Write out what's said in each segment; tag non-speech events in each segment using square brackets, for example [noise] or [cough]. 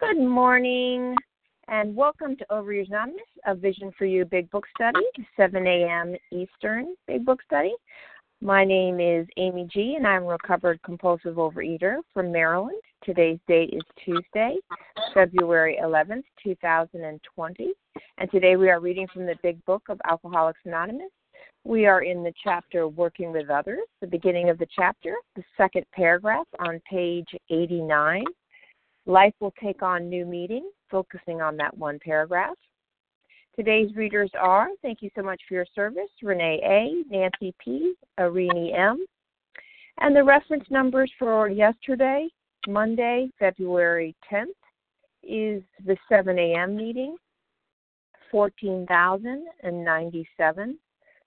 Good morning, and welcome to Overeaters Anonymous, a Vision for You Big Book Study, 7 a.m. Eastern Big Book Study. My name is Amy G., and I'm a recovered compulsive overeater from Maryland. Today's date is Tuesday, February 11th, 2020, and today we are reading from the Big Book of Alcoholics Anonymous. We are in the chapter Working with Others, the beginning of the chapter, the second paragraph on page 89 Life will take on new meaning, focusing on that one paragraph. Today's readers are, thank you so much for your service, Renee A., Nancy P., Arini M. And the reference numbers for yesterday, Monday, February 10th, is the 7 a.m. meeting, 14,097.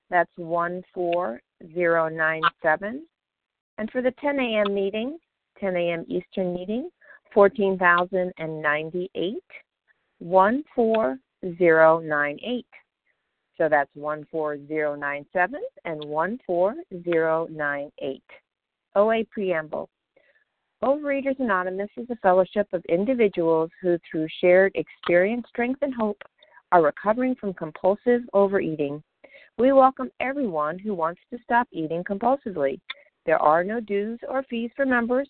That's 14097. And for the 10 a.m. meeting, 10 a.m. Eastern meeting, 14,098, 14098. So that's 14097 and 14098. OA Preamble. Overeaters Anonymous is a fellowship of individuals who, through shared experience, strength, and hope, are recovering from compulsive overeating. We welcome everyone who wants to stop eating compulsively. There are no dues or fees for members,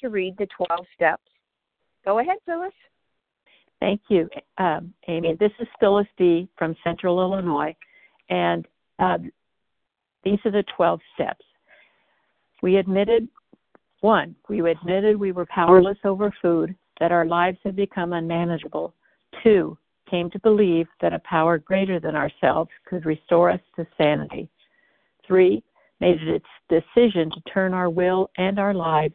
to read the 12 steps. Go ahead, Phyllis. Thank you, um, Amy. This is Phyllis D. from Central Illinois, and uh, these are the 12 steps. We admitted, one, we admitted we were powerless over food, that our lives had become unmanageable. Two, came to believe that a power greater than ourselves could restore us to sanity. Three, made it its decision to turn our will and our lives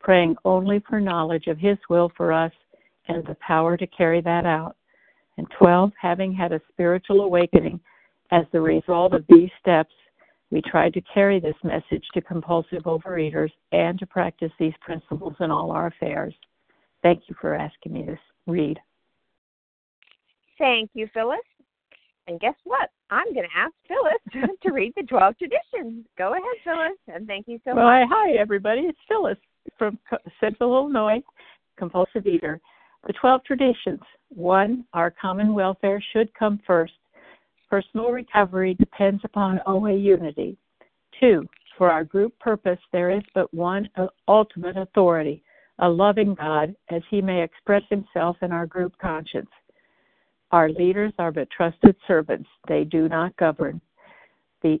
praying only for knowledge of His will for us and the power to carry that out. And 12, having had a spiritual awakening as the result of these steps, we tried to carry this message to compulsive overeaters and to practice these principles in all our affairs. Thank you for asking me to read. Thank you, Phyllis. And guess what? I'm going to ask Phyllis [laughs] to read the 12 traditions. Go ahead, Phyllis, and thank you so well, much. Hi, everybody. It's Phyllis from Central Illinois, compulsive eater. The 12 traditions. One, our common welfare should come first. Personal recovery depends upon OA unity. Two, for our group purpose, there is but one uh, ultimate authority, a loving God, as he may express himself in our group conscience. Our leaders are but trusted servants, they do not govern. The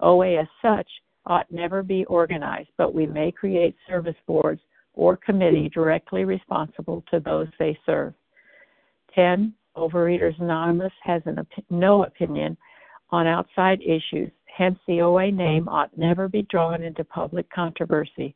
OA as such ought never be organized, but we may create service boards or committee directly responsible to those they serve. 10. Overeaters Anonymous has op- no opinion on outside issues, hence, the OA name ought never be drawn into public controversy.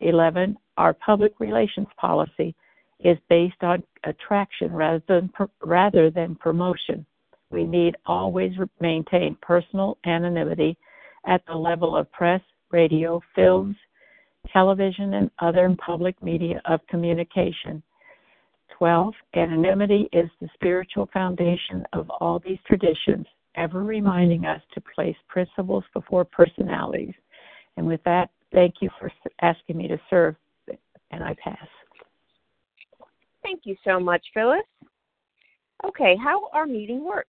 11. Our public relations policy is based on attraction rather than, rather than promotion. We need always maintain personal anonymity at the level of press, radio, films, television, and other public media of communication. 12. Anonymity is the spiritual foundation of all these traditions, ever reminding us to place principles before personalities. And with that, thank you for asking me to serve, and I pass. Thank you so much, Phyllis. Okay, how our meeting works.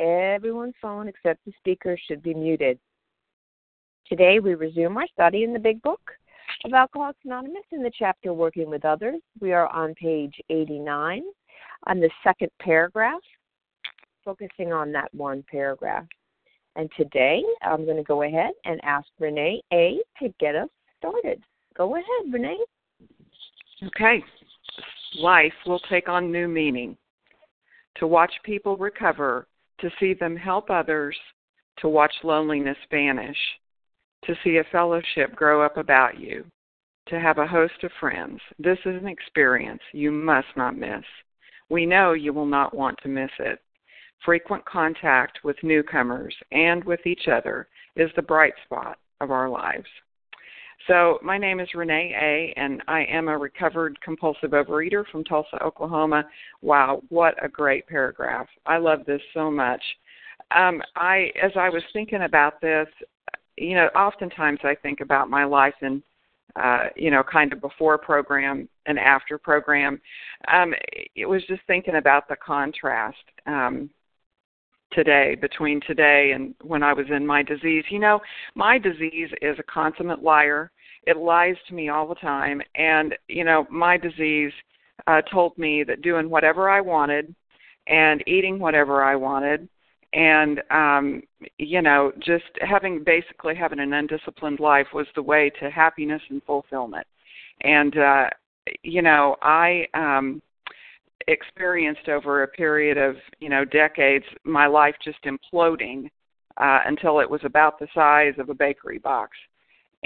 Everyone's phone except the speaker should be muted. Today we resume our study in the Big Book of Alcoholics Anonymous in the chapter Working with Others. We are on page 89 on the second paragraph, focusing on that one paragraph. And today I'm going to go ahead and ask Renee A to get us started. Go ahead, Renee. Okay. Life will take on new meaning. To watch people recover to see them help others, to watch loneliness vanish, to see a fellowship grow up about you, to have a host of friends. This is an experience you must not miss. We know you will not want to miss it. Frequent contact with newcomers and with each other is the bright spot of our lives. So, my name is Renee A., and I am a recovered compulsive overeater from Tulsa, Oklahoma. Wow, what a great paragraph! I love this so much. Um, I, as I was thinking about this, you know, oftentimes I think about my life in, uh, you know, kind of before program and after program. Um, it was just thinking about the contrast. Um, today between today and when I was in my disease. You know, my disease is a consummate liar. It lies to me all the time and you know, my disease uh told me that doing whatever I wanted and eating whatever I wanted and um you know, just having basically having an undisciplined life was the way to happiness and fulfillment. And uh you know, I um experienced over a period of you know decades my life just imploding uh, until it was about the size of a bakery box.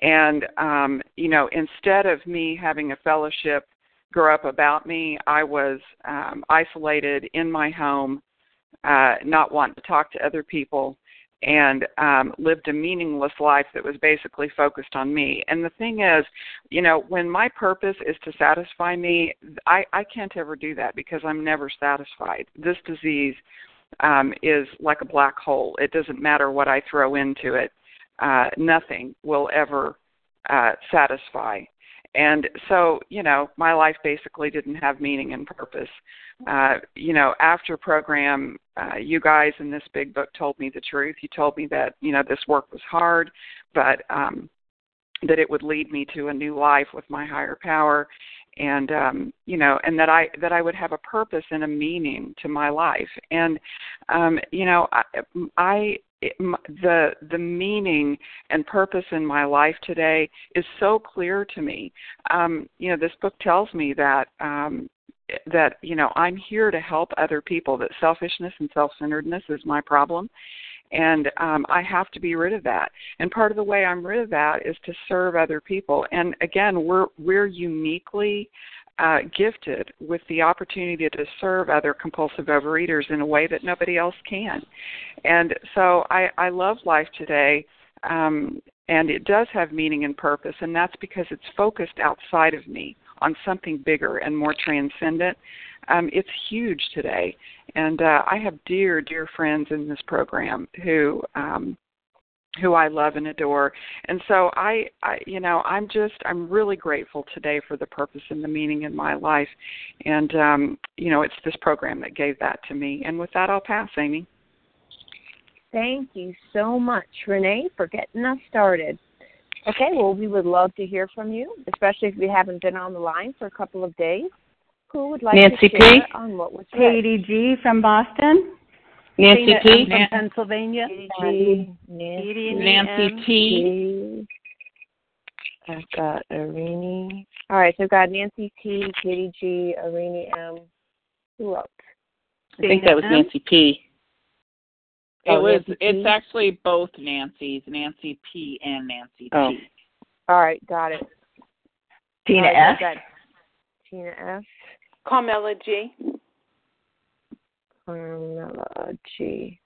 And um you know instead of me having a fellowship grow up about me i was um isolated in my home uh not wanting to talk to other people and um, lived a meaningless life that was basically focused on me. And the thing is, you know, when my purpose is to satisfy me, I, I can't ever do that because I'm never satisfied. This disease um, is like a black hole. It doesn't matter what I throw into it. Uh, nothing will ever uh, satisfy. And so, you know, my life basically didn't have meaning and purpose. Uh, you know, after program, uh, you guys in this big book told me the truth. You told me that, you know, this work was hard, but um, that it would lead me to a new life with my higher power and um you know and that i that i would have a purpose and a meaning to my life and um you know i, I it, the the meaning and purpose in my life today is so clear to me. Um, you know, this book tells me that um, that you know I'm here to help other people. That selfishness and self-centeredness is my problem, and um, I have to be rid of that. And part of the way I'm rid of that is to serve other people. And again, we're we're uniquely uh, gifted with the opportunity to serve other compulsive overeaters in a way that nobody else can. And so I, I love life today, um, and it does have meaning and purpose, and that's because it's focused outside of me on something bigger and more transcendent. Um, it's huge today, and uh, I have dear, dear friends in this program who um, who I love and adore. And so I, I you know, I'm just I'm really grateful today for the purpose and the meaning in my life. And um, you know, it's this program that gave that to me. And with that I'll pass, Amy. Thank you so much, Renee, for getting us started. Okay, well we would love to hear from you, especially if we haven't been on the line for a couple of days. Who would like Nancy to share P. on what was Katie G. from Boston. Nancy Tina P. M. from Pennsylvania. Nancy, Edie and Nancy M. T. I've got Arini. All right, so I've got Nancy T, Katie G, Arini M. Who else? I think that was Nancy P. Oh, it Oh, was. Nancy It's P? actually both Nancy's, Nancy P and Nancy Oh. T. All right, got it. Tina All right, S. Tina F. Carmela G. Carmela G.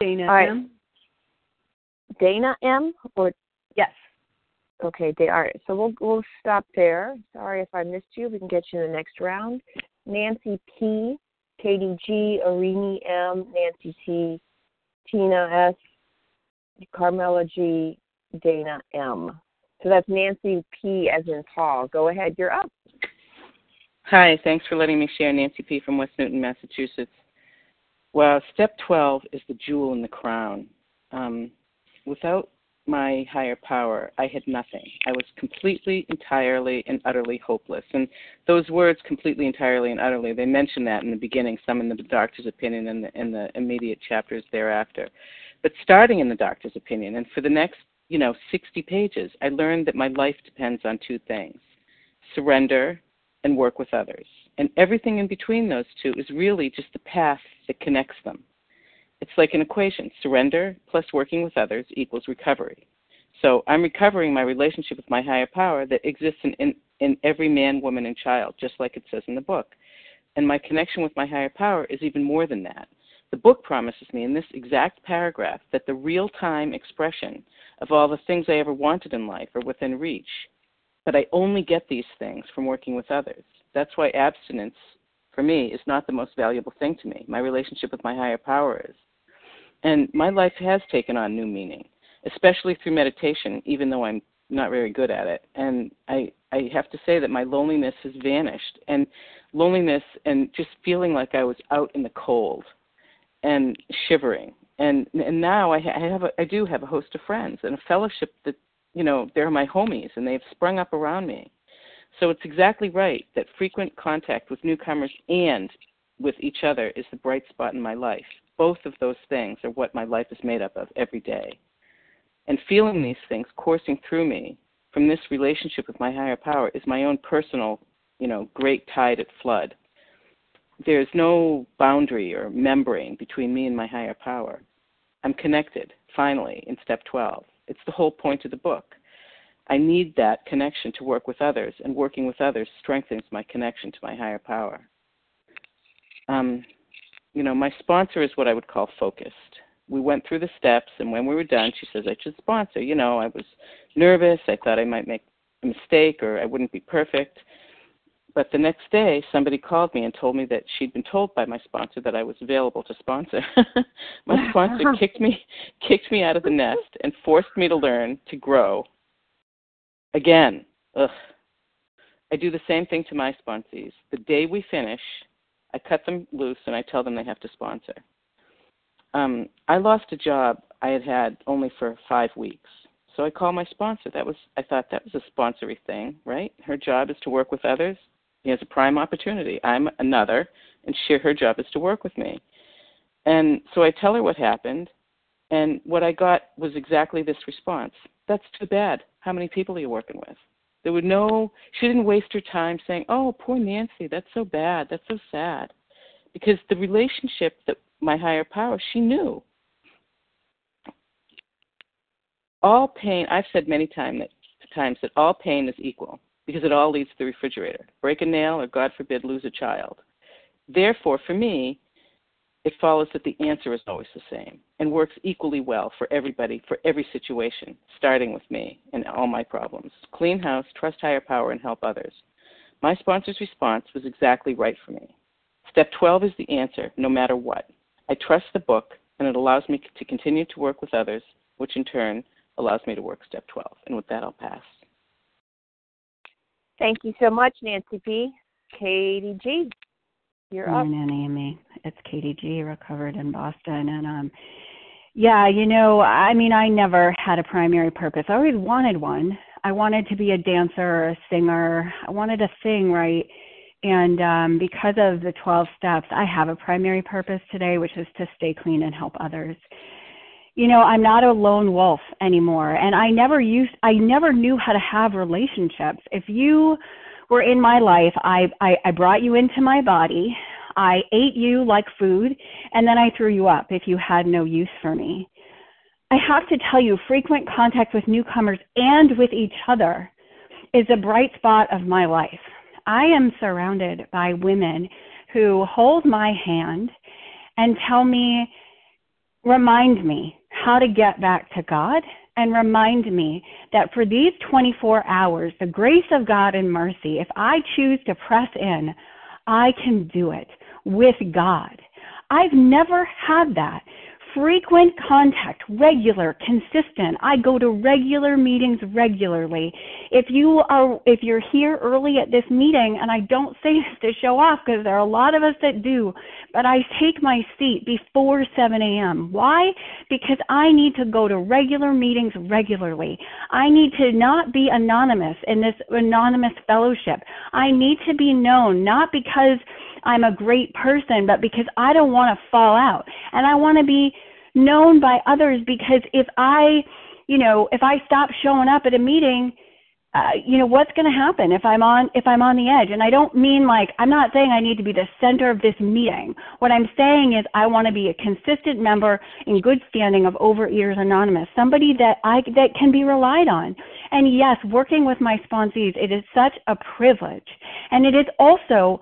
Dana All right. M. Dana M. Or Yes. okay, they, all right. So we'll we'll stop there. Sorry if I missed you. We can get you in the next round. Nancy P. Katie G. Arini M. Nancy T. Tina S. Carmela G. Dana M. So that's Nancy P. as in Paul. Go ahead. You're up. Hi, thanks for letting me share Nancy P. from West Newton, Massachusetts. Well, step 12 is the jewel in the crown. Um, without my higher power, I had nothing. I was completely, entirely, and utterly hopeless. And those words, completely, entirely, and utterly, they mention that in the beginning, some in the doctor's opinion and the, in the immediate chapters thereafter. But starting in the doctor's opinion, and for the next, you know, 60 pages, I learned that my life depends on two things surrender and work with others. And everything in between those two is really just the path that connects them. It's like an equation surrender plus working with others equals recovery. So I'm recovering my relationship with my higher power that exists in, in, in every man, woman, and child, just like it says in the book. And my connection with my higher power is even more than that. The book promises me in this exact paragraph that the real time expression of all the things I ever wanted in life are within reach. But I only get these things from working with others. That's why abstinence, for me, is not the most valuable thing to me. My relationship with my higher power is. And my life has taken on new meaning, especially through meditation, even though I'm not very good at it. And I, I have to say that my loneliness has vanished. And loneliness and just feeling like I was out in the cold and shivering. And and now I, I have a, I do have a host of friends and a fellowship that you know they're my homies and they've sprung up around me. So it's exactly right that frequent contact with newcomers and with each other is the bright spot in my life. Both of those things are what my life is made up of every day. And feeling these things coursing through me from this relationship with my higher power is my own personal, you know, great tide at flood. There's no boundary or membrane between me and my higher power. I'm connected, finally, in step 12. It's the whole point of the book. I need that connection to work with others, and working with others strengthens my connection to my higher power. Um, you know, my sponsor is what I would call focused. We went through the steps, and when we were done, she says, I should sponsor. You know, I was nervous. I thought I might make a mistake or I wouldn't be perfect. But the next day, somebody called me and told me that she'd been told by my sponsor that I was available to sponsor. [laughs] my sponsor kicked me [laughs] kicked me out of the nest and forced me to learn to grow Again, ugh. I do the same thing to my sponsees. The day we finish, I cut them loose and I tell them they have to sponsor. Um, I lost a job I had had only for five weeks. So I call my sponsor. That was I thought that was a sponsory thing, right? Her job is to work with others. He has a prime opportunity. I'm another, and she her job is to work with me. And so I tell her what happened, and what I got was exactly this response. That's too bad. How many people are you working with? There were no, she didn't waste her time saying, oh, poor Nancy, that's so bad, that's so sad. Because the relationship that my higher power, she knew. All pain, I've said many time that, times that all pain is equal because it all leads to the refrigerator. Break a nail or, God forbid, lose a child. Therefore, for me, it follows that the answer is always the same and works equally well for everybody, for every situation, starting with me and all my problems. Clean house, trust higher power, and help others. My sponsor's response was exactly right for me. Step 12 is the answer, no matter what. I trust the book, and it allows me to continue to work with others, which in turn allows me to work step 12. And with that, I'll pass. Thank you so much, Nancy P. Katie G. You're Good morning, Amy. It's Katie G, recovered in Boston. And um yeah, you know, I mean I never had a primary purpose. I always wanted one. I wanted to be a dancer or a singer. I wanted to sing, right? And um because of the 12 steps, I have a primary purpose today, which is to stay clean and help others. You know, I'm not a lone wolf anymore, and I never used I never knew how to have relationships. If you were in my life, I, I, I brought you into my body. I ate you like food, and then I threw you up if you had no use for me. I have to tell you, frequent contact with newcomers and with each other is a bright spot of my life. I am surrounded by women who hold my hand and tell me, remind me how to get back to God and remind me that for these 24 hours, the grace of God and mercy, if I choose to press in, I can do it with God. I've never had that. Frequent contact, regular, consistent. I go to regular meetings regularly. If you are if you're here early at this meeting and I don't say [laughs] this to show off because there are a lot of us that do, but I take my seat before 7 a.m. Why? Because I need to go to regular meetings regularly. I need to not be anonymous in this anonymous fellowship. I need to be known not because I'm a great person, but because I don't want to fall out. And I want to be known by others because if I, you know, if I stop showing up at a meeting, uh, you know what's going to happen if I'm on if I'm on the edge and I don't mean like I'm not saying I need to be the center of this meeting. What I'm saying is I want to be a consistent member in good standing of Overeaters Anonymous, somebody that I that can be relied on. And yes, working with my sponsees, it is such a privilege, and it is also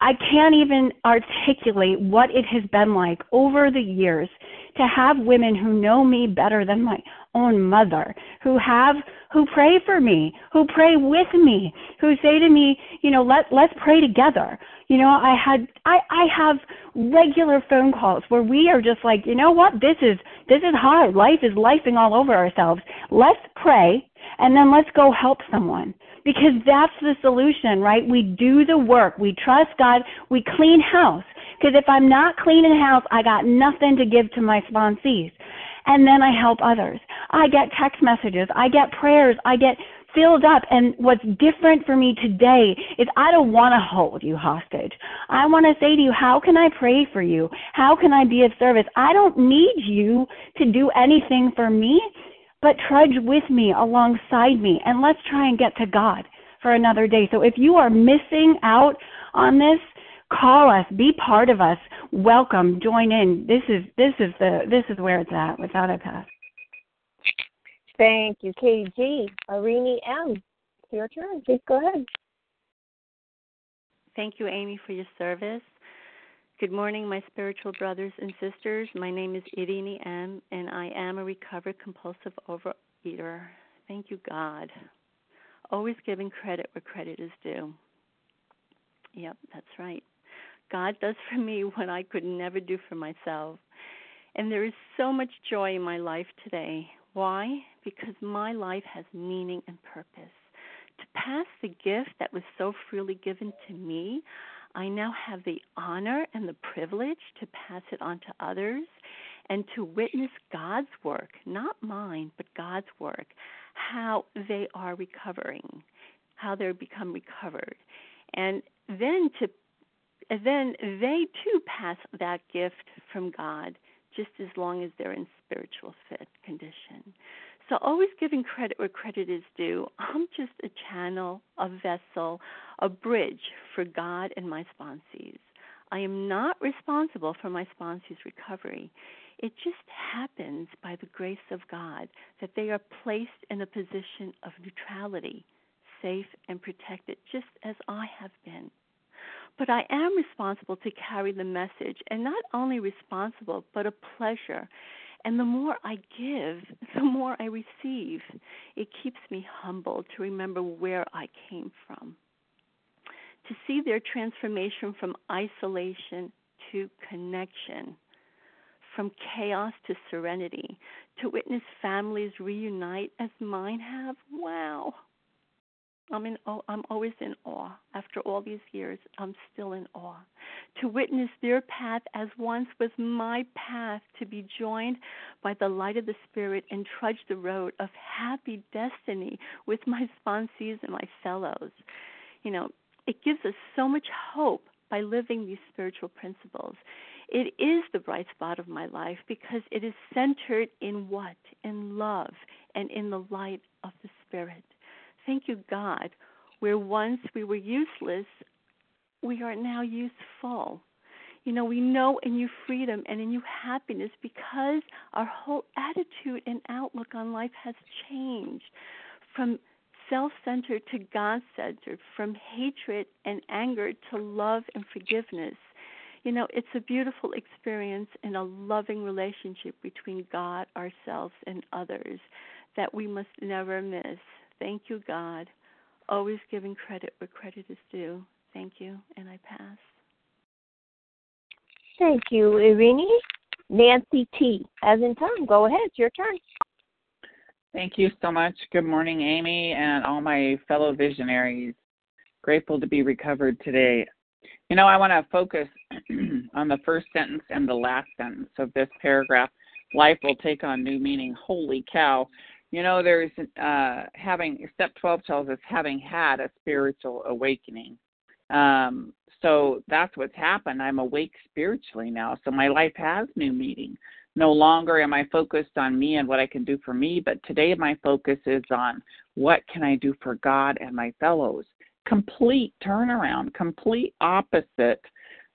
I can't even articulate what it has been like over the years to have women who know me better than my own mother, who have who pray for me, who pray with me, who say to me, you know, let let's pray together. You know, I had I I have regular phone calls where we are just like, you know what, this is this is hard. Life is lifing all over ourselves. Let's pray and then let's go help someone because that's the solution, right? We do the work. We trust God. We clean house. Because if I'm not cleaning house, I got nothing to give to my sponsees. And then I help others. I get text messages. I get prayers. I get filled up. And what's different for me today is I don't want to hold you hostage. I want to say to you, how can I pray for you? How can I be of service? I don't need you to do anything for me but trudge with me alongside me and let's try and get to God for another day. So if you are missing out on this, call us, be part of us, welcome, join in. This is this is the this is where it's at. Without a pass. Thank you, KG. G. Irene M. It's your turn. Please go ahead. Thank you, Amy, for your service. Good morning, my spiritual brothers and sisters. My name is Irini M., and I am a recovered compulsive overeater. Thank you, God. Always giving credit where credit is due. Yep, that's right. God does for me what I could never do for myself. And there is so much joy in my life today Why? Because my life has meaning and purpose. To pass the gift that was so freely given to me, I now have the honor and the privilege to pass it on to others and to witness God's work, not mine, but God's work, how they are recovering, how they become recovered. And then to then they too pass that gift from God just as long as they're in spiritual fit condition. So always giving credit where credit is due. I'm just a channel, a vessel, a bridge for God and my sponsees. I am not responsible for my sponsees' recovery. It just happens by the grace of God that they are placed in a position of neutrality, safe and protected, just as I have been. But I am responsible to carry the message, and not only responsible, but a pleasure. And the more I give, [laughs] the more I receive. It keeps me humble to remember where I came from. To see their transformation from isolation to connection, from chaos to serenity, to witness families reunite as mine have. Wow. I'm in oh, I'm always in awe. After all these years, I'm still in awe. To witness their path as once was my path to be joined by the light of the spirit and trudge the road of happy destiny with my sponsees and my fellows. You know, it gives us so much hope by living these spiritual principles. It is the bright spot of my life because it is centered in what? In love and in the light of the Spirit. Thank you, God. Where once we were useless, we are now useful. You know, we know in you freedom and in you happiness because our whole attitude and outlook on life has changed from self centered to God centered, from hatred and anger to love and forgiveness. You know, it's a beautiful experience in a loving relationship between God, ourselves, and others that we must never miss. Thank you, God. Always giving credit where credit is due. Thank you, and I pass. Thank you, Irini. Nancy T. As in Tom, go ahead. It's your turn. Thank you so much. Good morning, Amy, and all my fellow visionaries. Grateful to be recovered today. You know, I want to focus [clears throat] on the first sentence and the last sentence of this paragraph. Life will take on new meaning. Holy cow you know there's uh having step 12 tells us having had a spiritual awakening. Um so that's what's happened. I'm awake spiritually now so my life has new meaning. No longer am i focused on me and what i can do for me but today my focus is on what can i do for god and my fellows. Complete turnaround complete opposite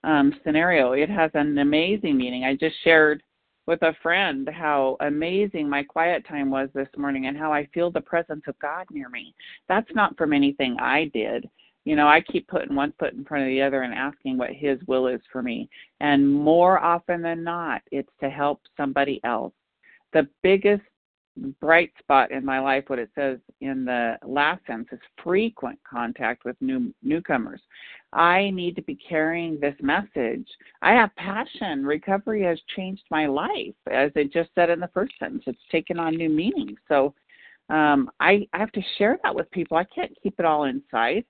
um scenario. It has an amazing meaning. I just shared with a friend how amazing my quiet time was this morning and how I feel the presence of God near me. That's not from anything I did. You know, I keep putting one foot in front of the other and asking what His will is for me. And more often than not, it's to help somebody else. The biggest bright spot in my life, what it says in the last sentence, is frequent contact with new newcomers. I need to be carrying this message. I have passion. Recovery has changed my life, as it just said in the first sentence. It's taken on new meaning. So um, I, I have to share that with people. I can't keep it all inside.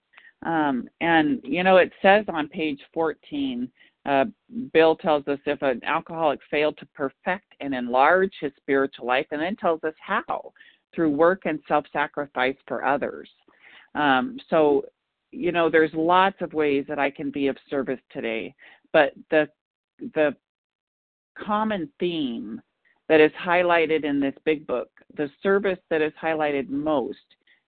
Um, and you know, it says on page 14 uh, Bill tells us if an alcoholic failed to perfect and enlarge his spiritual life, and then tells us how through work and self sacrifice for others. Um, so, you know, there's lots of ways that I can be of service today, but the the common theme that is highlighted in this big book, the service that is highlighted most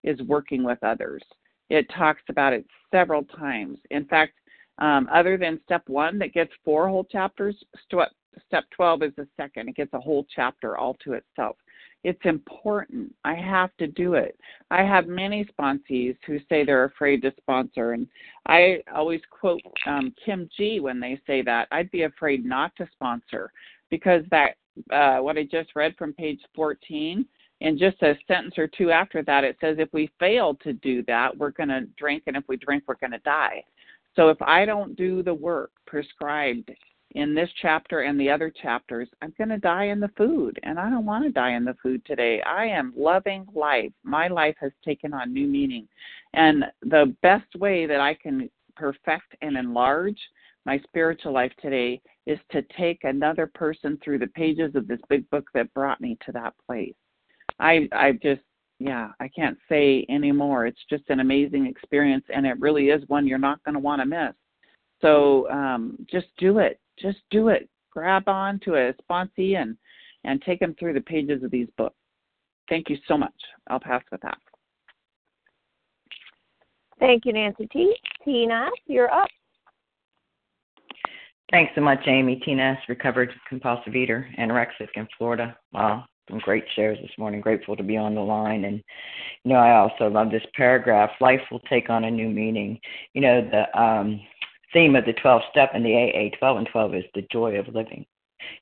is working with others. It talks about it several times. In fact, um, other than step one that gets four whole chapters, step 12 is the second. It gets a whole chapter all to itself. It's important. I have to do it. I have many sponsees who say they're afraid to sponsor, and I always quote um, Kim G when they say that. I'd be afraid not to sponsor because that uh, what I just read from page 14 and just a sentence or two after that it says if we fail to do that we're going to drink and if we drink we're going to die so if I don't do the work prescribed in this chapter and the other chapters, I'm going to die in the food, and I don't want to die in the food today. I am loving life. My life has taken on new meaning. And the best way that I can perfect and enlarge my spiritual life today is to take another person through the pages of this big book that brought me to that place. I I just yeah, I can't say anymore. It's just an amazing experience and it really is one you're not going to want to miss. So um just do it. Just do it. Grab on to a sponsee and and take them through the pages of these books. Thank you so much. I'll pass with that. Thank you, Nancy T. Tina, you're up. Thanks so much, Amy. Tina S., recovered compulsive eater, anorexic in Florida. Wow, some great shares this morning. Grateful to be on the line. And, you know, I also love this paragraph life will take on a new meaning. You know, the um, theme of the 12 step in the AA 12 and 12 is the joy of living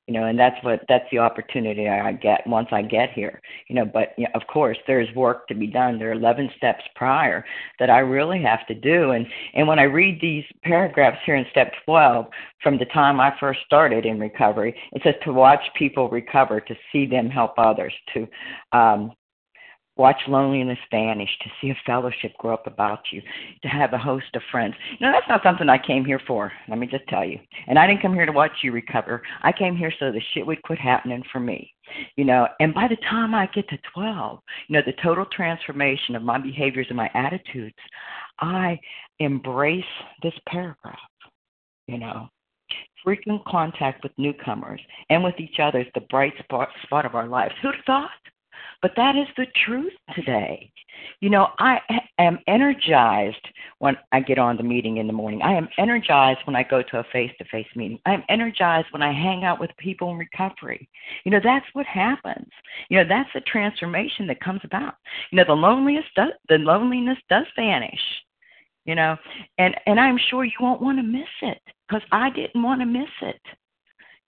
you know and that's what that's the opportunity i get once i get here you know but you know, of course there's work to be done. There are 11 steps prior that i really have to do. And and when i read these paragraphs here in step 12 from the time i first started in recovery it says to watch people recover to see them help others to um watch loneliness vanish, to see a fellowship grow up about you, to have a host of friends. You know, that's not something I came here for, let me just tell you. And I didn't come here to watch you recover. I came here so the shit would quit happening for me. You know, and by the time I get to 12, you know, the total transformation of my behaviors and my attitudes, I embrace this paragraph, you know. Frequent contact with newcomers and with each other is the bright spot, spot of our lives. Who'd have thought? But that is the truth today. You know, I am energized when I get on the meeting in the morning. I am energized when I go to a face to face meeting. I am energized when I hang out with people in recovery. You know, that's what happens. You know, that's the transformation that comes about. You know, the loneliness does the loneliness does vanish. You know, and and I'm sure you won't want to miss it because I didn't want to miss it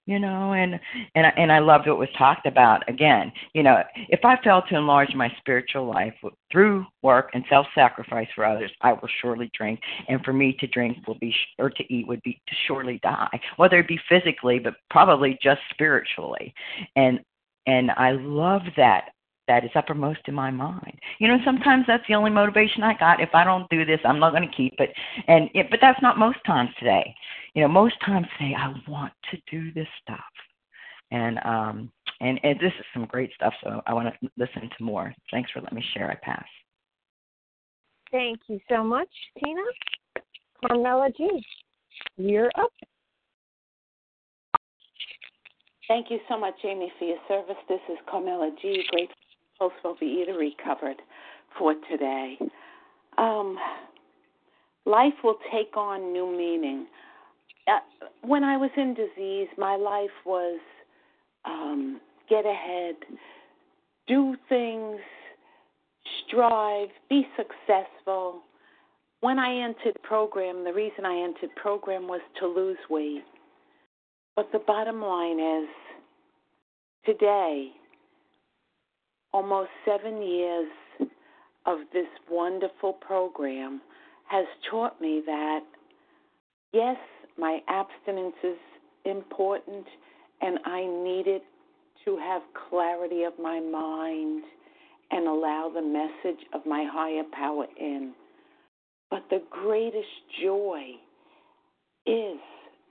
you know and and I, and I loved what was talked about. Again you know if I fail to enlarge my spiritual life through work and self-sacrifice for others I will surely drink and for me to drink will be or to eat would be to surely die. Whether it be physically but probably just spiritually. And and I love that that is uppermost in my mind. You know, sometimes that's the only motivation I got. If I don't do this, I'm not going to keep it. And it, but that's not most times today you know, most times today I want to do this stuff. And um and, and this is some great stuff, so I want to listen to more. Thanks for letting me share. I pass. Thank you so much, Tina. Carmela G, you're up. Thank you so much, Amy, for your service. This is Carmela G, grateful for Eater recovered for today. Um, life will take on new meaning uh, when I was in disease, my life was um, get ahead, do things, strive, be successful. When I entered program, the reason I entered program was to lose weight. But the bottom line is today, almost seven years of this wonderful program has taught me that yes, my abstinence is important, and I needed to have clarity of my mind and allow the message of my higher power in. But the greatest joy is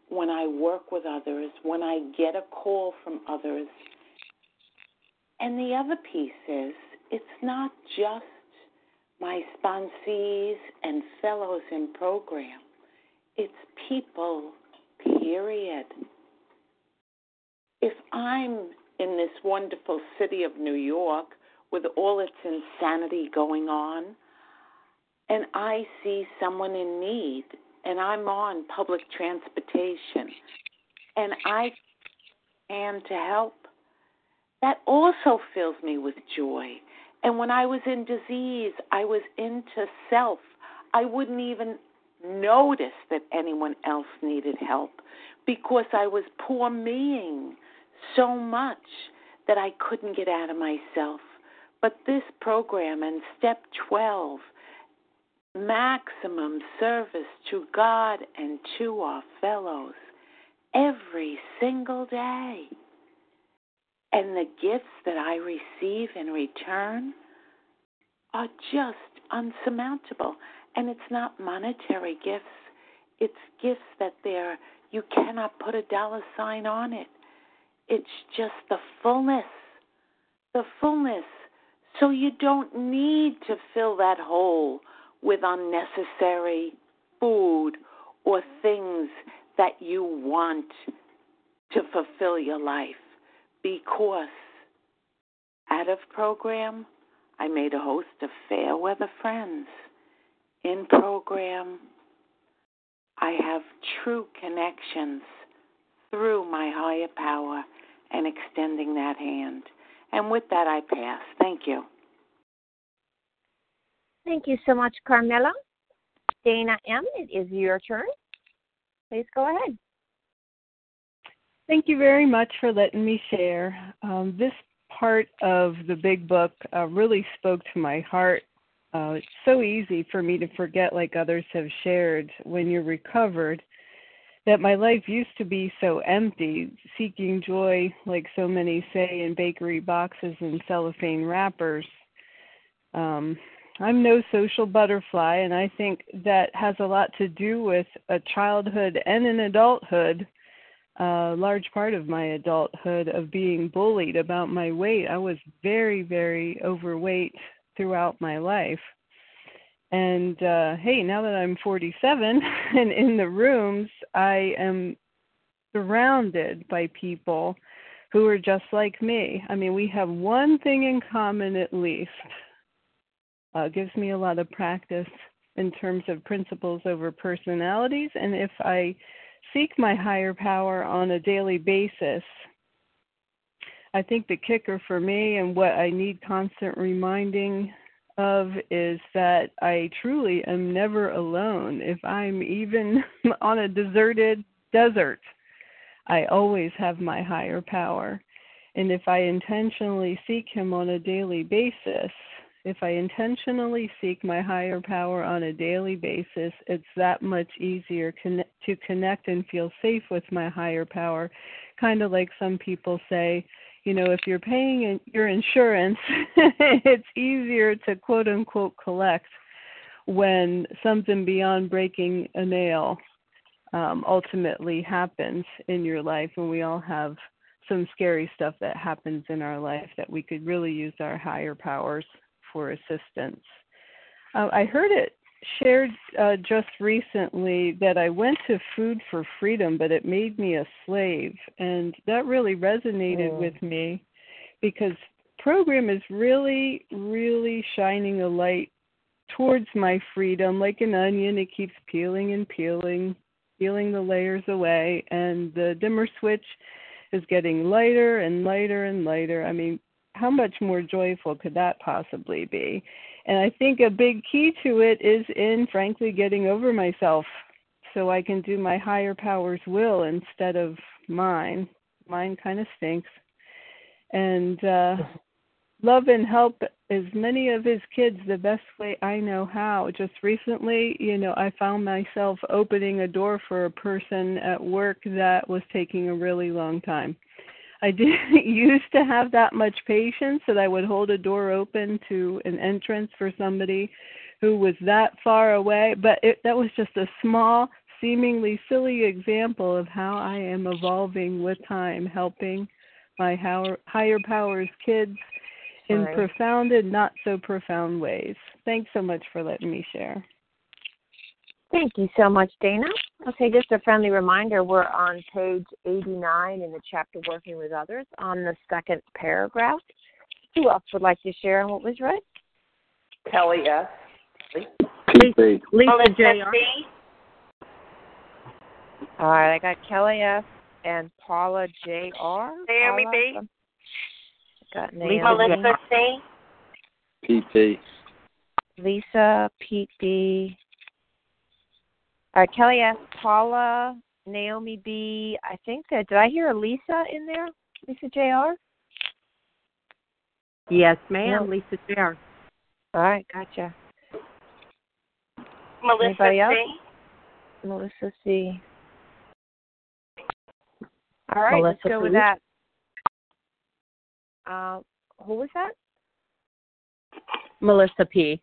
when I work with others, when I get a call from others. And the other piece is it's not just my sponsees and fellows in program. It's people, period. If I'm in this wonderful city of New York with all its insanity going on, and I see someone in need, and I'm on public transportation, and I am to help, that also fills me with joy. And when I was in disease, I was into self. I wouldn't even notice that anyone else needed help because I was poor meing so much that I couldn't get out of myself. But this program and step 12, maximum service to God and to our fellows, every single day. And the gifts that I receive in return are just unsurmountable. And it's not monetary gifts, it's gifts that they're, you cannot put a dollar sign on it. It's just the fullness, the fullness. So you don't need to fill that hole with unnecessary food or things that you want to fulfill your life because out of program, I made a host of fair weather friends. In program, I have true connections through my higher power and extending that hand. And with that, I pass. Thank you. Thank you so much, Carmela. Dana M., it is your turn. Please go ahead. Thank you very much for letting me share. Um, this part of the big book uh, really spoke to my heart. Uh, it's so easy for me to forget, like others have shared, when you're recovered, that my life used to be so empty, seeking joy, like so many say, in bakery boxes and cellophane wrappers. Um, I'm no social butterfly, and I think that has a lot to do with a childhood and an adulthood, a large part of my adulthood of being bullied about my weight. I was very, very overweight throughout my life. And uh hey, now that I'm 47 [laughs] and in the rooms, I am surrounded by people who are just like me. I mean, we have one thing in common at least uh, gives me a lot of practice in terms of principles over personalities. And if I seek my higher power on a daily basis, I think the kicker for me and what I need constant reminding of is that I truly am never alone. If I'm even [laughs] on a deserted desert, I always have my higher power. And if I intentionally seek Him on a daily basis, if I intentionally seek my higher power on a daily basis, it's that much easier con- to connect and feel safe with my higher power. Kind of like some people say, you know, if you're paying in your insurance, [laughs] it's easier to quote unquote collect when something beyond breaking a nail um, ultimately happens in your life. And we all have some scary stuff that happens in our life that we could really use our higher powers for assistance. Uh, I heard it shared uh, just recently that I went to Food for Freedom, but it made me a slave, and that really resonated oh. with me because program is really, really shining a light towards my freedom like an onion. It keeps peeling and peeling, peeling the layers away, and the dimmer switch is getting lighter and lighter and lighter. I mean, how much more joyful could that possibly be? And I think a big key to it is in, frankly, getting over myself so I can do my higher power's will instead of mine. Mine kind of stinks. And uh, [laughs] love and help as many of his kids the best way I know how. Just recently, you know, I found myself opening a door for a person at work that was taking a really long time I didn't [laughs] used to have that much patience that I would hold a door open to an entrance for somebody who was that far away, but it, that was just a small, seemingly silly example of how I am evolving with time, helping my higher, higher powers kids in right. profound and not so profound ways. Thanks so much for letting me share. Thank you so much, Dana. Okay, just a friendly reminder we're on page 89 in the chapter Working with Others on the second paragraph. Who else would like to share what was read? Kelly S. Lisa, Lisa J.R. All right, I got Kelly S. and Paula J.R. Naomi B. Got Naomi Melissa C. PT. Lisa, Pete B. All right, Kelly S. Paula, Naomi B. I think that did I hear a Lisa in there? Lisa Jr. Yes, ma'am. No. Lisa Jr. All right, gotcha. Melissa Anybody C. Melissa C. All right, Melissa, let's go with that. Uh, who was that? Melissa P.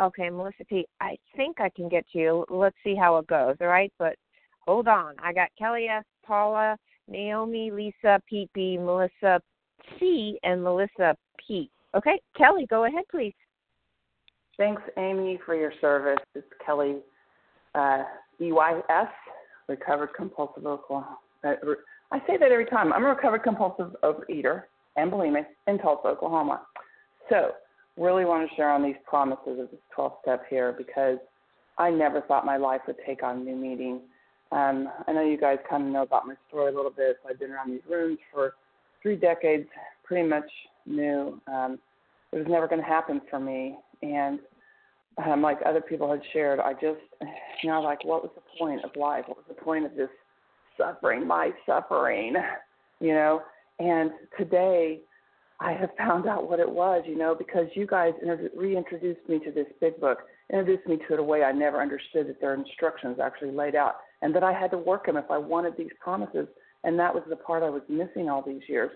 Okay, Melissa P. I think I can get to you. Let's see how it goes. All right, but hold on. I got Kelly S, Paula, Naomi, Lisa, Pete Melissa C, and Melissa P. Okay, Kelly, go ahead, please. Thanks, Amy, for your service. It's Kelly uh, EYS, recovered compulsive alcohol. Uh, I say that every time. I'm a recovered compulsive overeater and bulimic in Tulsa, Oklahoma. So, really want to share on these promises of this 12 step here because I never thought my life would take on new meaning. Um, I know you guys kind of know about my story a little bit. So I've been around these rooms for three decades, pretty much new. Um, it was never going to happen for me. And um, like other people had shared, I just, you know, like, what was the point of life? What was the point of this suffering, my suffering, [laughs] you know? And today, I have found out what it was, you know, because you guys reintroduced me to this big book, introduced me to it a way I never understood that their instructions actually laid out, and that I had to work them if I wanted these promises. And that was the part I was missing all these years.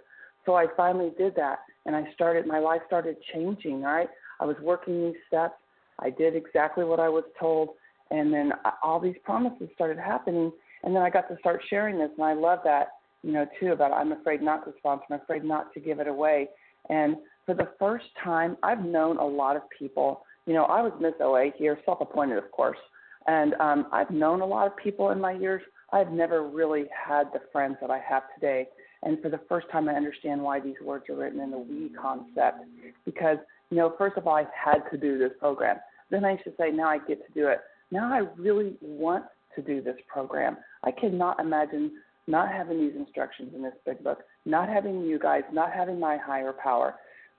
So I finally did that, and I started, my life started changing, right? I was working these steps. I did exactly what I was told, and then uh, all these promises started happening. And then I got to start sharing this, and I love that, you know, too, about I'm afraid not to sponsor, I'm afraid not to give it away. And for the first time, I've known a lot of people. You know, I was Miss OA here, self appointed, of course. And um, I've known a lot of people in my years. I've never really had the friends that I have today. And for the first time, I understand why these words are written in the we concept. Because, you know, first of all, I had to do this program. Then I should say, now I get to do it. Now I really want to do this program. I cannot imagine not having these instructions in this big book, not having you guys, not having my higher power.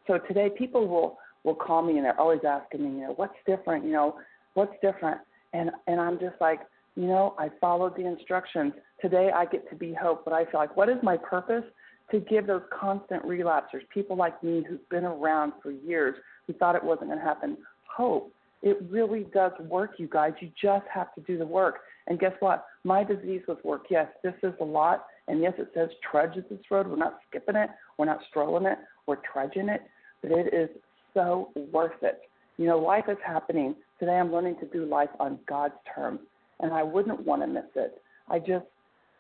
So today, people will will call me and they're always asking me, you know, what's different? You know, what's different? And and I'm just like, you know, I followed the instructions. Today, I get to be hope. But I feel like, what is my purpose? To give those constant relapsers, people like me who've been around for years, who thought it wasn't going to happen, hope. It really does work, you guys. You just have to do the work. And guess what? My disease was work. Yes, this is a lot. And yes, it says trudge this road. We're not skipping it. We're not strolling it. We're trudging it. But it is so worth it. You know, life is happening. Today I'm learning to do life on God's terms. And I wouldn't want to miss it. I just,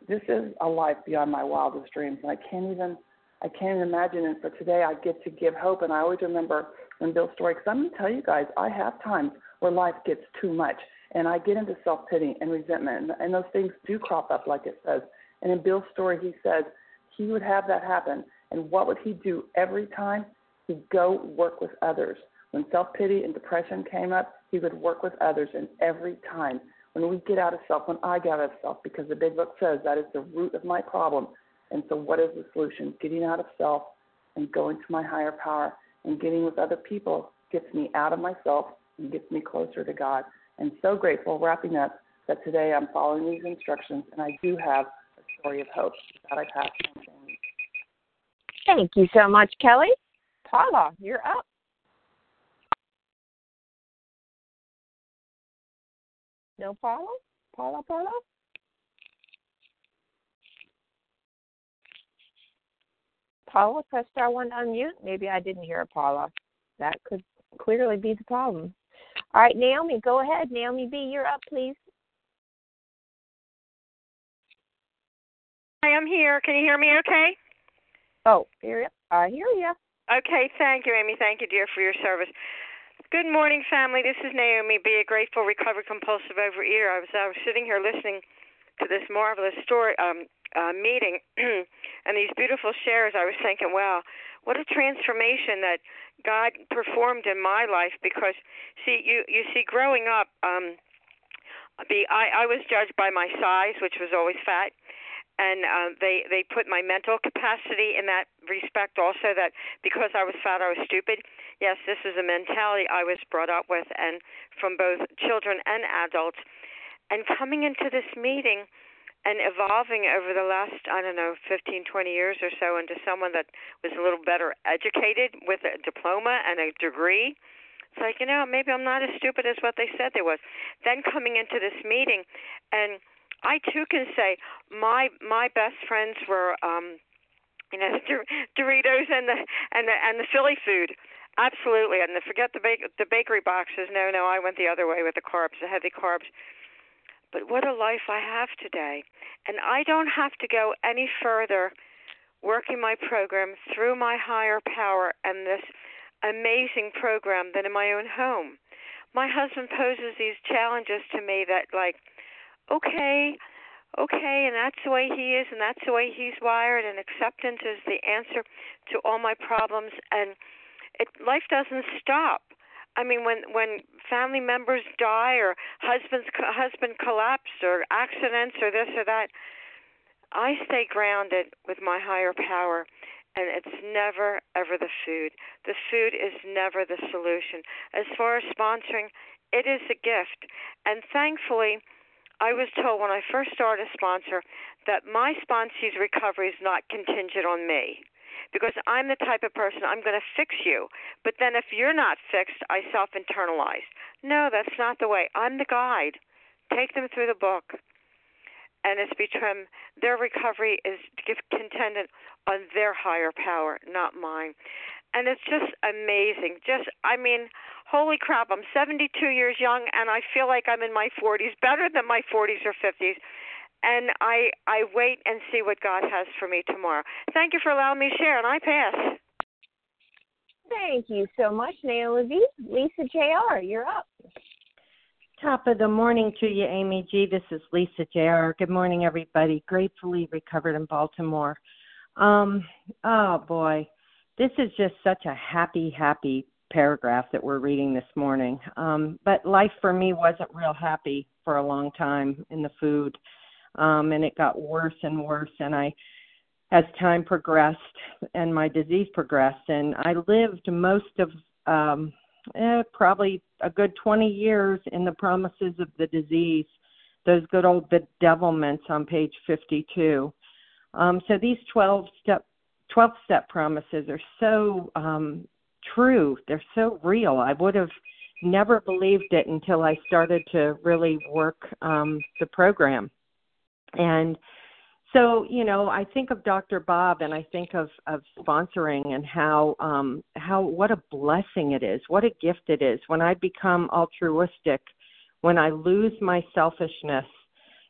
this is a life beyond my wildest dreams. And I can't even, I can't even imagine. And for today, I get to give hope. And I always remember when Bill's story, because I'm going to tell you guys, I have times where life gets too much and I get into self pity and resentment, and, and those things do crop up, like it says. And in Bill's story, he says he would have that happen, and what would he do every time? He'd go work with others. When self pity and depression came up, he would work with others, and every time when we get out of self, when I get out of self, because the big book says that is the root of my problem. And so, what is the solution? Getting out of self and going to my higher power and getting with other people gets me out of myself and gets me closer to God and so grateful, wrapping up, that today I'm following these instructions and I do have a story of hope. That I pass on. Thank you so much, Kelly. Paula, you're up. No Paula? Paula, Paula? Paula, press star one to unmute. Maybe I didn't hear Paula. That could clearly be the problem. All right, Naomi, go ahead. Naomi B, you're up, please. Hi, I'm here. Can you hear me okay? Oh, here, I hear you. Okay, thank you, Amy. Thank you, dear, for your service. Good morning, family. This is Naomi B, a grateful, recovered, compulsive overeater. I was, I was sitting here listening to this marvelous story um, uh, meeting [clears throat] and these beautiful shares. I was thinking, wow, what a transformation that God performed in my life. Because see, you you see, growing up, um, the I, I was judged by my size, which was always fat, and uh, they they put my mental capacity in that respect also. That because I was fat, I was stupid. Yes, this is a mentality I was brought up with, and from both children and adults. And coming into this meeting and evolving over the last I don't know 15 20 years or so into someone that was a little better educated with a diploma and a degree it's like you know maybe I'm not as stupid as what they said there was then coming into this meeting and I too can say my my best friends were um you know [laughs] the Doritos and the and the and the Philly food. Absolutely, and the, forget the bake, the bakery boxes. No, no, I went the other way with the carbs, the heavy carbs. But what a life I have today, and I don't have to go any further working my program through my higher power and this amazing program than in my own home. My husband poses these challenges to me that like, okay, okay, and that's the way he is, and that's the way he's wired, and acceptance is the answer to all my problems, and it life doesn't stop. I mean, when when family members die or husbands husband collapse or accidents or this or that, I stay grounded with my higher power, and it's never ever the food. The food is never the solution. As far as sponsoring, it is a gift, and thankfully I was told when I first started sponsor that my sponsee's recovery is not contingent on me because I'm the type of person I'm going to fix you. But then if you're not fixed, I self internalize. No, that's not the way. I'm the guide. Take them through the book. And it's between their recovery is contingent on their higher power, not mine. And it's just amazing. Just, I mean, holy crap, I'm 72 years young and I feel like I'm in my 40s, better than my 40s or 50s. And I I wait and see what God has for me tomorrow. Thank you for allowing me to share, and I pass. Thank you so much, Naomi. Lisa Jr., you're up. Top of the morning to you, Amy G. This is Lisa Jr. Good morning, everybody. Gratefully recovered in Baltimore. Um, oh boy, this is just such a happy, happy paragraph that we're reading this morning. Um, but life for me wasn't real happy for a long time in the food, um, and it got worse and worse. And I, as time progressed and my disease progressed, and I lived most of um, eh, probably a good 20 years in the promises of the disease, those good old bedevilments on page 52. Um, so these 12 step 12 step promises are so um, true. They're so real. I would have never believed it until I started to really work um, the program. And so, you know, I think of Dr. Bob and I think of, of sponsoring and how um, how what a blessing it is, what a gift it is when I become altruistic, when I lose my selfishness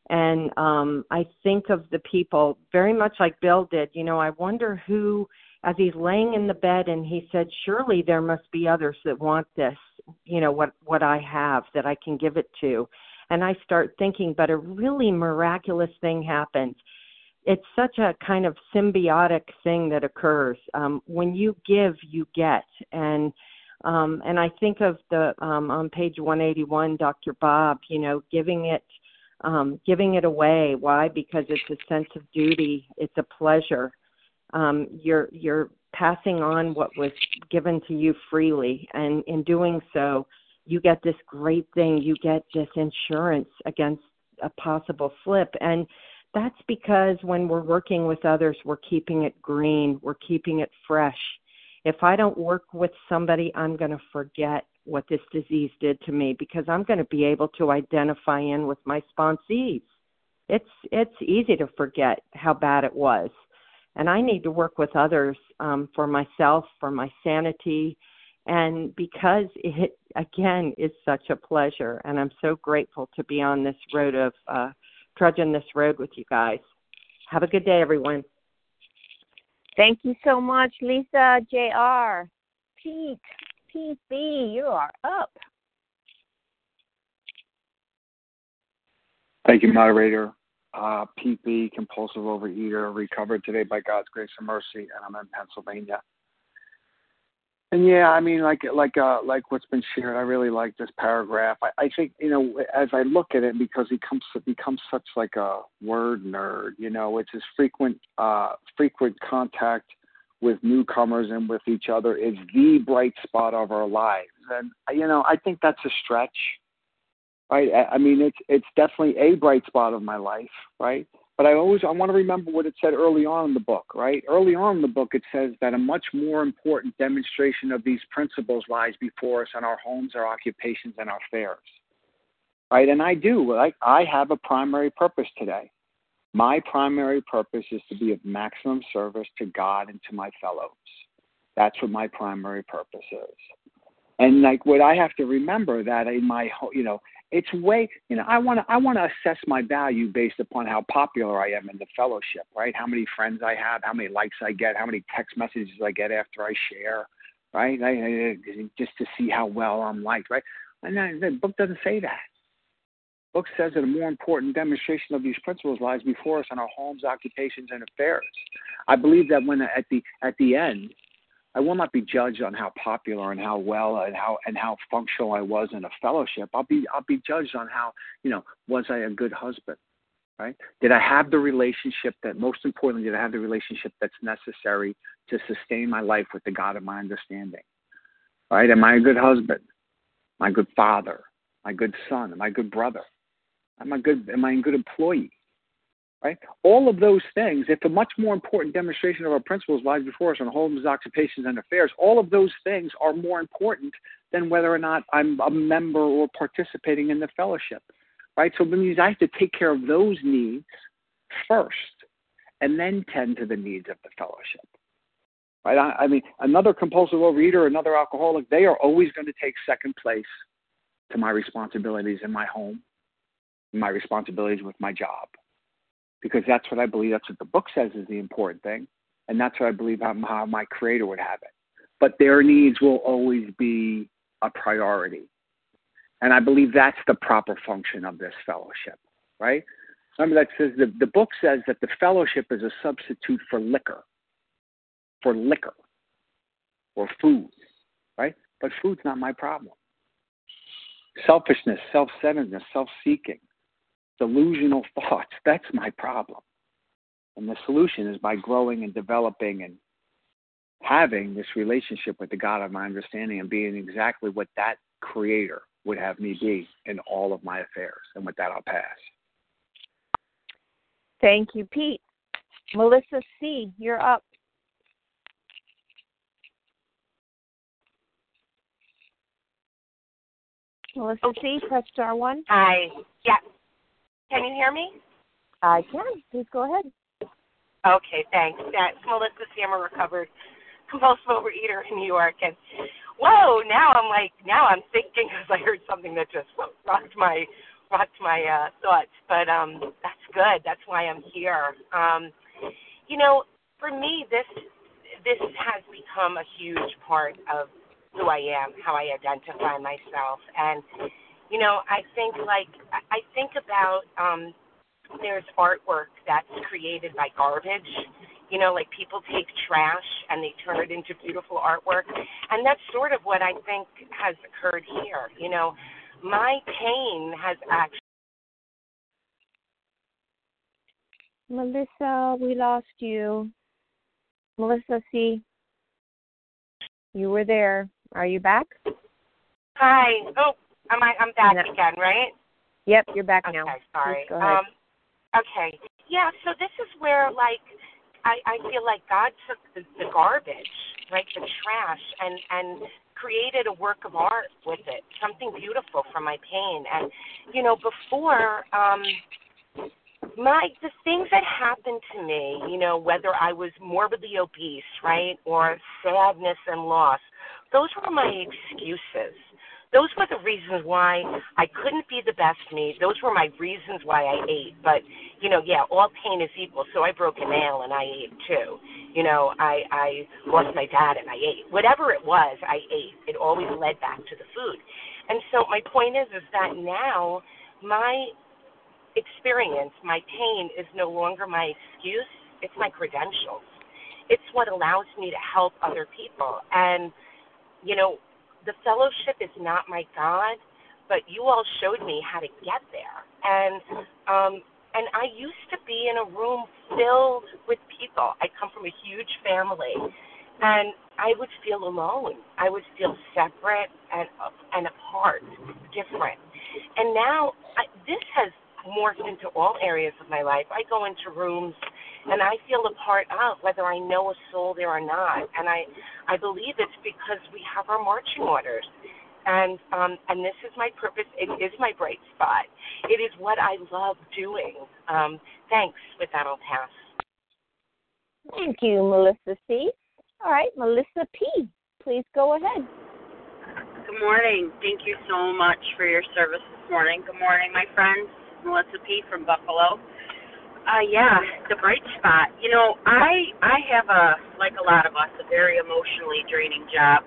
and um I think of the people very much like Bill did. You know, I wonder who as he's laying in the bed and he said surely there must be others that want this you know what what i have that i can give it to and i start thinking but a really miraculous thing happens. It's such a kind of symbiotic thing that occurs. Um when you give you get. And um and i think of the um on page 181 dr bob you know giving it um giving it away. Why? Because it's a sense of duty. It's a pleasure. Um, you're you're passing on what was given to you freely, and in doing so, you get this great thing. You get this insurance against a possible slip, and that's because when we're working with others, we're keeping it green, we're keeping it fresh. If I don't work with somebody, I'm going to forget what this disease did to me because I'm going to be able to identify in with my sponsees. It's it's easy to forget how bad it was and I need to work with others um, for myself, for my sanity, and because it again is such a pleasure, and I'm so grateful to be on this road of uh, trudging this road with you guys. Have a good day, everyone. Thank you so much, Lisa Jr. Pete, PC, you are up. Thank you, moderator uh, PP, compulsive overeater, recovered today by God's grace and mercy, and I'm in Pennsylvania. And yeah, I mean, like like uh, like what's been shared, I really like this paragraph. I, I think you know, as I look at it, because he comes becomes such like a word nerd. You know, it's his frequent uh, frequent contact with newcomers and with each other is the bright spot of our lives. And you know, I think that's a stretch right? I mean, it's it's definitely a bright spot of my life, right? But I always I want to remember what it said early on in the book, right? Early on in the book, it says that a much more important demonstration of these principles lies before us in our homes, our occupations, and our affairs. right? And I do. Like I have a primary purpose today. My primary purpose is to be of maximum service to God and to my fellows. That's what my primary purpose is. And like what I have to remember that in my you know it's way you know I want to I want to assess my value based upon how popular I am in the fellowship, right? How many friends I have, how many likes I get, how many text messages I get after I share, right? I, I, just to see how well I'm liked, right? And then, the book doesn't say that. Book says that a more important demonstration of these principles lies before us in our homes, occupations, and affairs. I believe that when at the at the end, I will not be judged on how popular and how well and how and how functional I was in a fellowship. I'll be I'll be judged on how you know was I a good husband, right? Did I have the relationship that most importantly did I have the relationship that's necessary to sustain my life with the God of my understanding, right? Am I a good husband? Am good father? Am good son? Am I a good brother? Am I good? Am I a good employee? Right? All of those things, if a much more important demonstration of our principles lies before us on homes, occupations, and affairs, all of those things are more important than whether or not I'm a member or participating in the fellowship, right? So it means I have to take care of those needs first and then tend to the needs of the fellowship. Right? I, I mean, another compulsive overeater, another alcoholic, they are always going to take second place to my responsibilities in my home, my responsibilities with my job because that's what I believe. That's what the book says is the important thing, and that's what I believe how, how my Creator would have it. But their needs will always be a priority, and I believe that's the proper function of this fellowship, right? Remember that says the, the book says that the fellowship is a substitute for liquor, for liquor, or food, right? But food's not my problem. Selfishness, self-centeredness, self-seeking, delusional [laughs] thoughts. That's my problem. And the solution is by growing and developing and having this relationship with the God of my understanding and being exactly what that creator would have me be in all of my affairs. And with that, I'll pass. Thank you, Pete. Melissa C., you're up. Melissa C., press star one. Hi. Yeah. Can you hear me? I can. Please go ahead. Okay, thanks. That's Melissa Sammer, recovered compulsive overeater in New York, and whoa! Now I'm like, now I'm thinking [laughs] because I heard something that just rocked my rocked my uh, thoughts. But um, that's good. That's why I'm here. Um, you know, for me, this this has become a huge part of who I am, how I identify myself, and you know, I think like I think about um there's artwork that's created by garbage. You know, like people take trash and they turn it into beautiful artwork. And that's sort of what I think has occurred here. You know, my pain has actually Melissa, we lost you. Melissa, see, you were there. Are you back? Hi. Oh, Am I? I'm back no. again, right? Yep, you're back okay, now. Okay, sorry. Um, okay. Yeah. So this is where, like, I I feel like God took the, the garbage, right, the trash, and and created a work of art with it, something beautiful from my pain. And you know, before, um, my the things that happened to me, you know, whether I was morbidly obese, right, or sadness and loss, those were my excuses those were the reasons why I couldn't be the best me. Those were my reasons why I ate. But you know, yeah, all pain is equal. So I broke a nail and I ate too. You know, I I lost my dad and I ate. Whatever it was, I ate. It always led back to the food. And so my point is, is that now my experience, my pain, is no longer my excuse. It's my credentials. It's what allows me to help other people. And you know, the fellowship is not my God, but you all showed me how to get there. And um and I used to be in a room filled with people. I come from a huge family and I would feel alone. I would feel separate and and apart, different. And now I, this has morphed into all areas of my life. I go into rooms and I feel a part of whether I know a soul there or not. And I I believe it's because we have our marching orders. and um, and this is my purpose. It is my bright spot. It is what I love doing. Um, thanks. With that, I'll pass. Thank you, Melissa C. All right, Melissa P. Please go ahead. Good morning. Thank you so much for your service this morning. Good morning, my friends. Melissa P. from Buffalo. Uh, yeah, the bright spot. You know, I I have a like a lot of us a very emotionally draining job,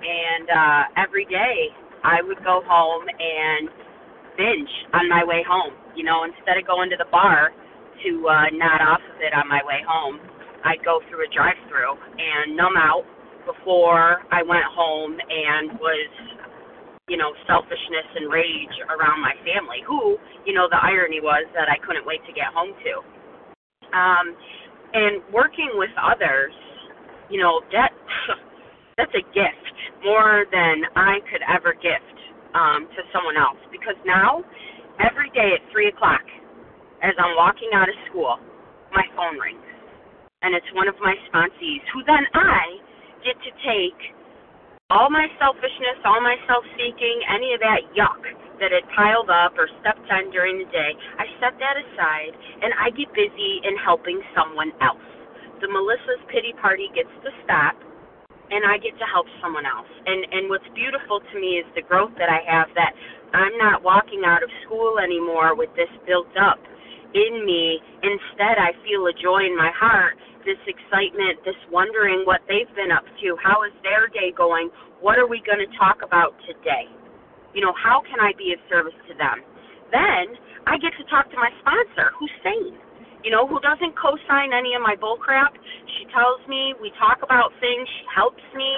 and uh, every day I would go home and binge on my way home. You know, instead of going to the bar to uh, nod off of it on my way home, I'd go through a drive-through and numb out before I went home and was you know, selfishness and rage around my family, who, you know, the irony was that I couldn't wait to get home to. Um, and working with others, you know, that [laughs] that's a gift more than I could ever gift um, to someone else. Because now, every day at three o'clock, as I'm walking out of school, my phone rings, and it's one of my sponsees, who then I get to take all my selfishness, all my self seeking, any of that yuck that had piled up or stepped on during the day, I set that aside and I get busy in helping someone else. The Melissa's pity party gets to stop and I get to help someone else. And and what's beautiful to me is the growth that I have that I'm not walking out of school anymore with this built up in me. Instead, I feel a joy in my heart this excitement, this wondering what they've been up to. How is their day going? What are we going to talk about today? You know, how can I be of service to them? Then I get to talk to my sponsor, who's sane, you know, who doesn't co sign any of my bull crap. She tells me, we talk about things, she helps me,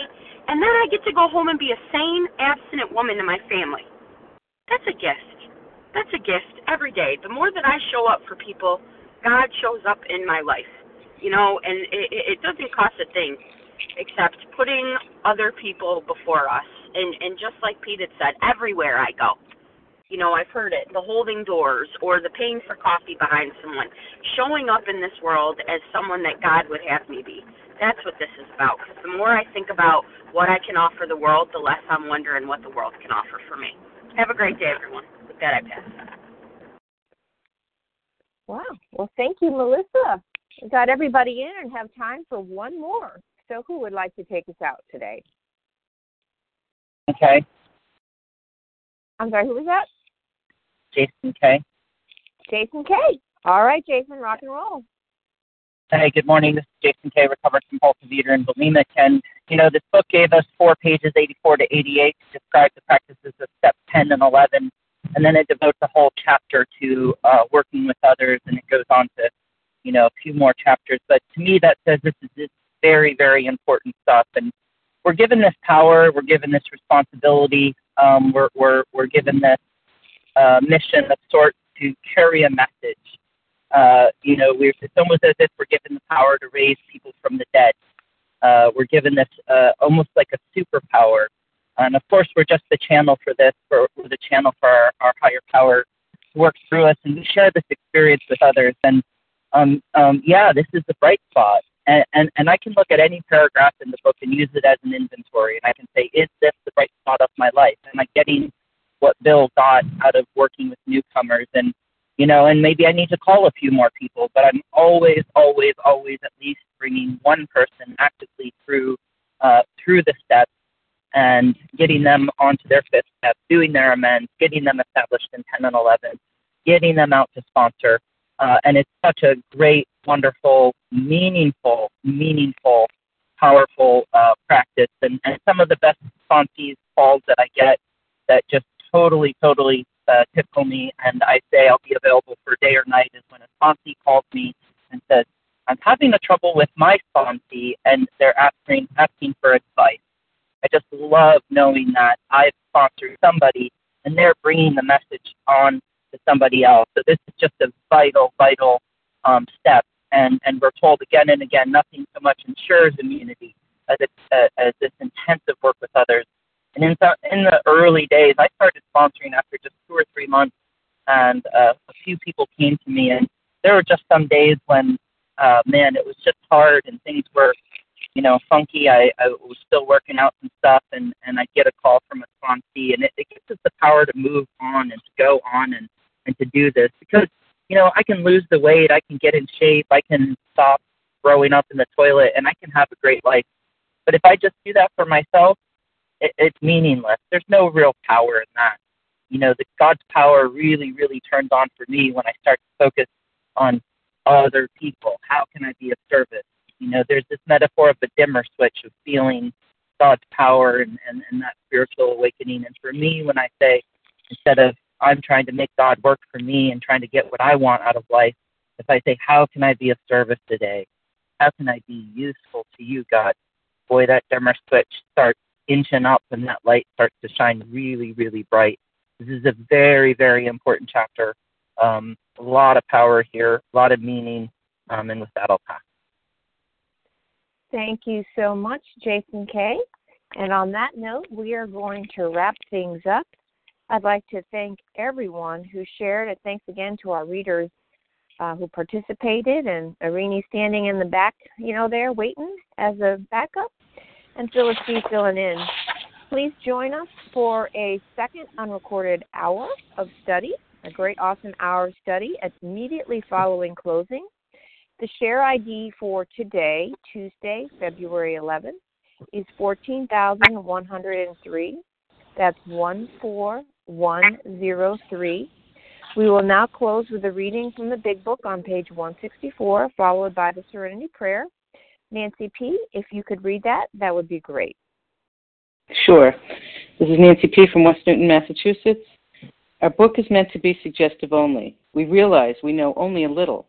and then I get to go home and be a sane, abstinent woman to my family. That's a gift. That's a gift every day. The more that I show up for people, God shows up in my life you know, and it, it doesn't cost a thing except putting other people before us. And and just like Pete had said, everywhere I go, you know, I've heard it, the holding doors or the paying for coffee behind someone, showing up in this world as someone that God would have me be. That's what this is about. Because the more I think about what I can offer the world, the less I'm wondering what the world can offer for me. Have a great day, everyone. With that, I pass. Wow. Well, thank you, Melissa. We got everybody in and have time for one more. So, who would like to take us out today? Okay. I'm sorry, who was that? Jason K. Jason K. All right, Jason, rock and roll. Hey, good morning. This is Jason K. Recovered compulsive eater and bulimic, and you know this book gave us four pages, 84 to 88, to describe the practices of step 10 and 11, and then it devotes a whole chapter to uh, working with others, and it goes on to you know, a few more chapters. But to me, that says this is this very, very important stuff. And we're given this power, we're given this responsibility, um, we're, we're, we're given this uh, mission of sorts to carry a message. Uh, you know, we're, it's almost as if we're given the power to raise people from the dead. Uh, we're given this uh, almost like a superpower. And of course, we're just the channel for this, for, we're the channel for our, our higher power to work through us. And we share this experience with others. And um, um, yeah, this is the bright spot. And, and, and I can look at any paragraph in the book and use it as an inventory. And I can say, is this the bright spot of my life? Am I getting what Bill got out of working with newcomers? And, you know, and maybe I need to call a few more people, but I'm always, always, always at least bringing one person actively through, uh, through the steps and getting them onto their fifth step, doing their amends, getting them established in 10 and 11, getting them out to sponsor, uh, and it's such a great, wonderful, meaningful, meaningful, powerful uh, practice. And, and some of the best sponsees calls that I get that just totally, totally uh, tickle me. And I say I'll be available for day or night is when a sponsee calls me and says, I'm having a trouble with my sponsee, and they're asking asking for advice. I just love knowing that I've sponsored somebody and they're bringing the message on to somebody else. So this is just a vital, vital um, step. And, and we're told again and again, nothing so much ensures immunity as, it, uh, as this intensive work with others. And in the, in the early days, I started sponsoring after just two or three months, and uh, a few people came to me, and there were just some days when, uh, man, it was just hard, and things were, you know, funky. I, I was still working out some stuff, and and I get a call from a sponsee, and it, it gives us the power to move on and to go on and and to do this because you know I can lose the weight, I can get in shape, I can stop throwing up in the toilet, and I can have a great life. But if I just do that for myself, it, it's meaningless. There's no real power in that. You know, the God's power really, really turns on for me when I start to focus on other people. How can I be of service? You know, there's this metaphor of the dimmer switch of feeling God's power and, and, and that spiritual awakening. And for me, when I say, instead of I'm trying to make God work for me and trying to get what I want out of life, if I say, How can I be of service today? How can I be useful to you, God? Boy, that dimmer switch starts inching up and that light starts to shine really, really bright. This is a very, very important chapter. Um, a lot of power here, a lot of meaning. Um, and with that, I'll pass. Thank you so much, Jason K. And on that note, we are going to wrap things up. I'd like to thank everyone who shared, and thanks again to our readers uh, who participated, and Irini standing in the back, you know, there waiting as a backup, and Phyllis B filling in. Please join us for a second unrecorded hour of study, a great, awesome hour of study immediately following closing. The share ID for today, Tuesday, February 11th, is 14,103. That's 14103. We will now close with a reading from the Big Book on page 164, followed by the Serenity Prayer. Nancy P., if you could read that, that would be great. Sure. This is Nancy P. from West Newton, Massachusetts. Our book is meant to be suggestive only. We realize we know only a little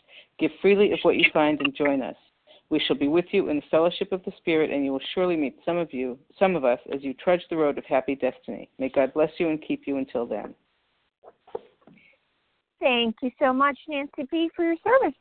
Give freely of what you find and join us. We shall be with you in the fellowship of the Spirit, and you will surely meet some of you, some of us, as you trudge the road of happy destiny. May God bless you and keep you until then. Thank you so much, Nancy B., for your service.